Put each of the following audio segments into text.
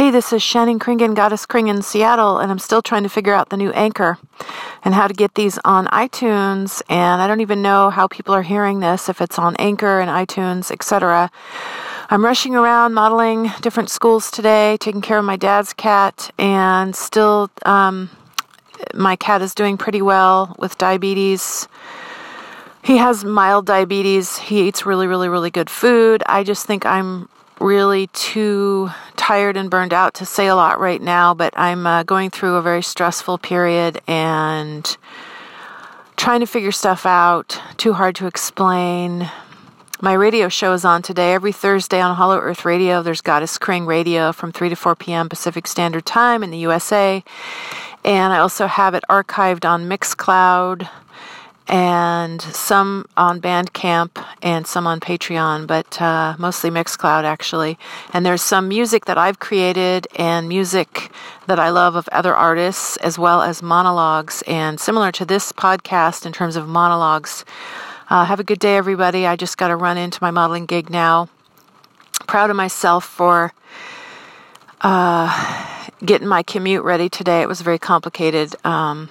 Hey, this is Shannon Kringen, Goddess Kringen, Seattle, and I'm still trying to figure out the new anchor and how to get these on iTunes. And I don't even know how people are hearing this, if it's on Anchor and iTunes, etc. I'm rushing around modeling different schools today, taking care of my dad's cat, and still, um, my cat is doing pretty well with diabetes. He has mild diabetes. He eats really, really, really good food. I just think I'm really too tired and burned out to say a lot right now, but I'm uh, going through a very stressful period and trying to figure stuff out. Too hard to explain. My radio show is on today. Every Thursday on Hollow Earth Radio, there's Goddess Kring Radio from 3 to 4 p.m. Pacific Standard Time in the USA. And I also have it archived on Mixcloud and some on Bandcamp and some on Patreon, but uh, mostly Mixcloud actually. And there's some music that I've created and music that I love of other artists, as well as monologues. And similar to this podcast in terms of monologues. Uh, have a good day, everybody. I just got to run into my modeling gig now. Proud of myself for uh, getting my commute ready today. It was very complicated. Um,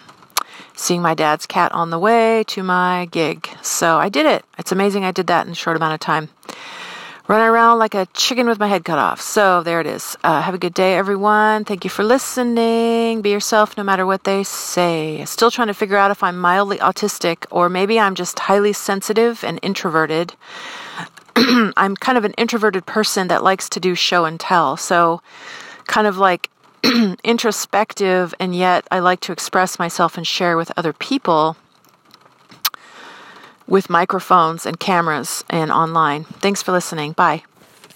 seeing my dad's cat on the way to my gig. So I did it. It's amazing I did that in a short amount of time. Running around like a chicken with my head cut off. So there it is. Uh, have a good day, everyone. Thank you for listening. Be yourself no matter what they say. Still trying to figure out if I'm mildly autistic or maybe I'm just highly sensitive and introverted. I'm kind of an introverted person that likes to do show and tell. So, kind of like introspective, and yet I like to express myself and share with other people with microphones and cameras and online. Thanks for listening. Bye.